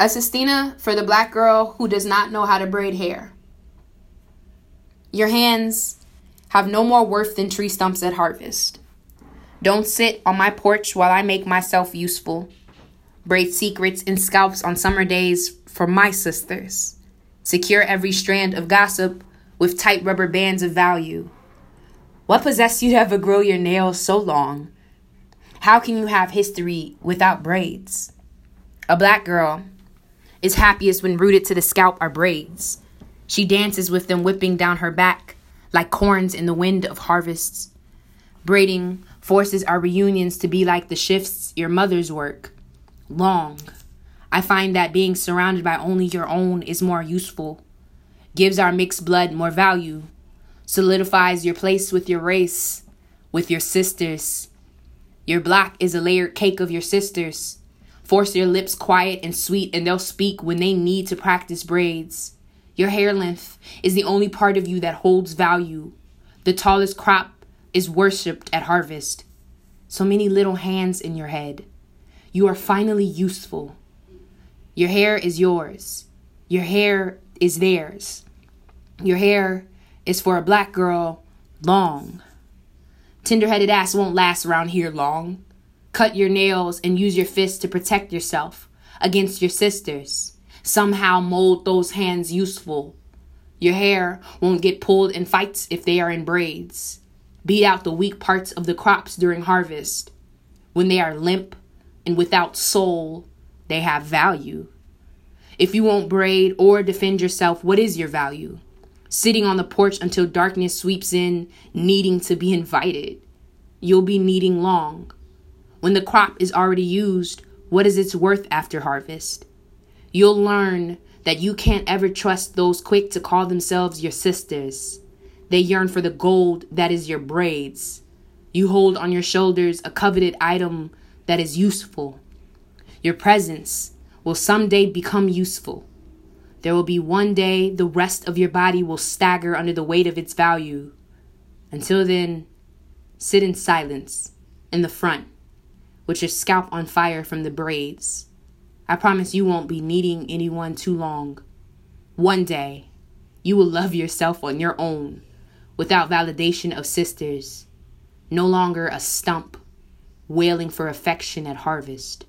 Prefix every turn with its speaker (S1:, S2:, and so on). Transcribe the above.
S1: A sestina for the black girl who does not know how to braid hair. Your hands have no more worth than tree stumps at harvest. Don't sit on my porch while I make myself useful. Braid secrets and scalps on summer days for my sisters. Secure every strand of gossip with tight rubber bands of value. What possessed you to ever grow your nails so long? How can you have history without braids? A black girl is happiest when rooted to the scalp are braids. She dances with them whipping down her back like corns in the wind of harvests. Braiding forces our reunions to be like the shifts your mother's work. Long. I find that being surrounded by only your own is more useful, gives our mixed blood more value, solidifies your place with your race, with your sisters. Your black is a layered cake of your sisters. Force your lips quiet and sweet, and they'll speak when they need to practice braids. Your hair length is the only part of you that holds value. The tallest crop is worshipped at harvest. So many little hands in your head. You are finally useful. Your hair is yours. Your hair is theirs. Your hair is for a black girl long. Tender headed ass won't last around here long. Cut your nails and use your fists to protect yourself against your sisters. Somehow mold those hands useful. Your hair won't get pulled in fights if they are in braids. Beat out the weak parts of the crops during harvest. When they are limp and without soul, they have value. If you won't braid or defend yourself, what is your value? Sitting on the porch until darkness sweeps in, needing to be invited. You'll be needing long. When the crop is already used, what is its worth after harvest? You'll learn that you can't ever trust those quick to call themselves your sisters. They yearn for the gold that is your braids. You hold on your shoulders a coveted item that is useful. Your presence will someday become useful. There will be one day the rest of your body will stagger under the weight of its value. Until then, sit in silence in the front, with your scalp on fire from the braids. I promise you won't be needing anyone too long. One day, you will love yourself on your own, without validation of sisters, no longer a stump, wailing for affection at harvest.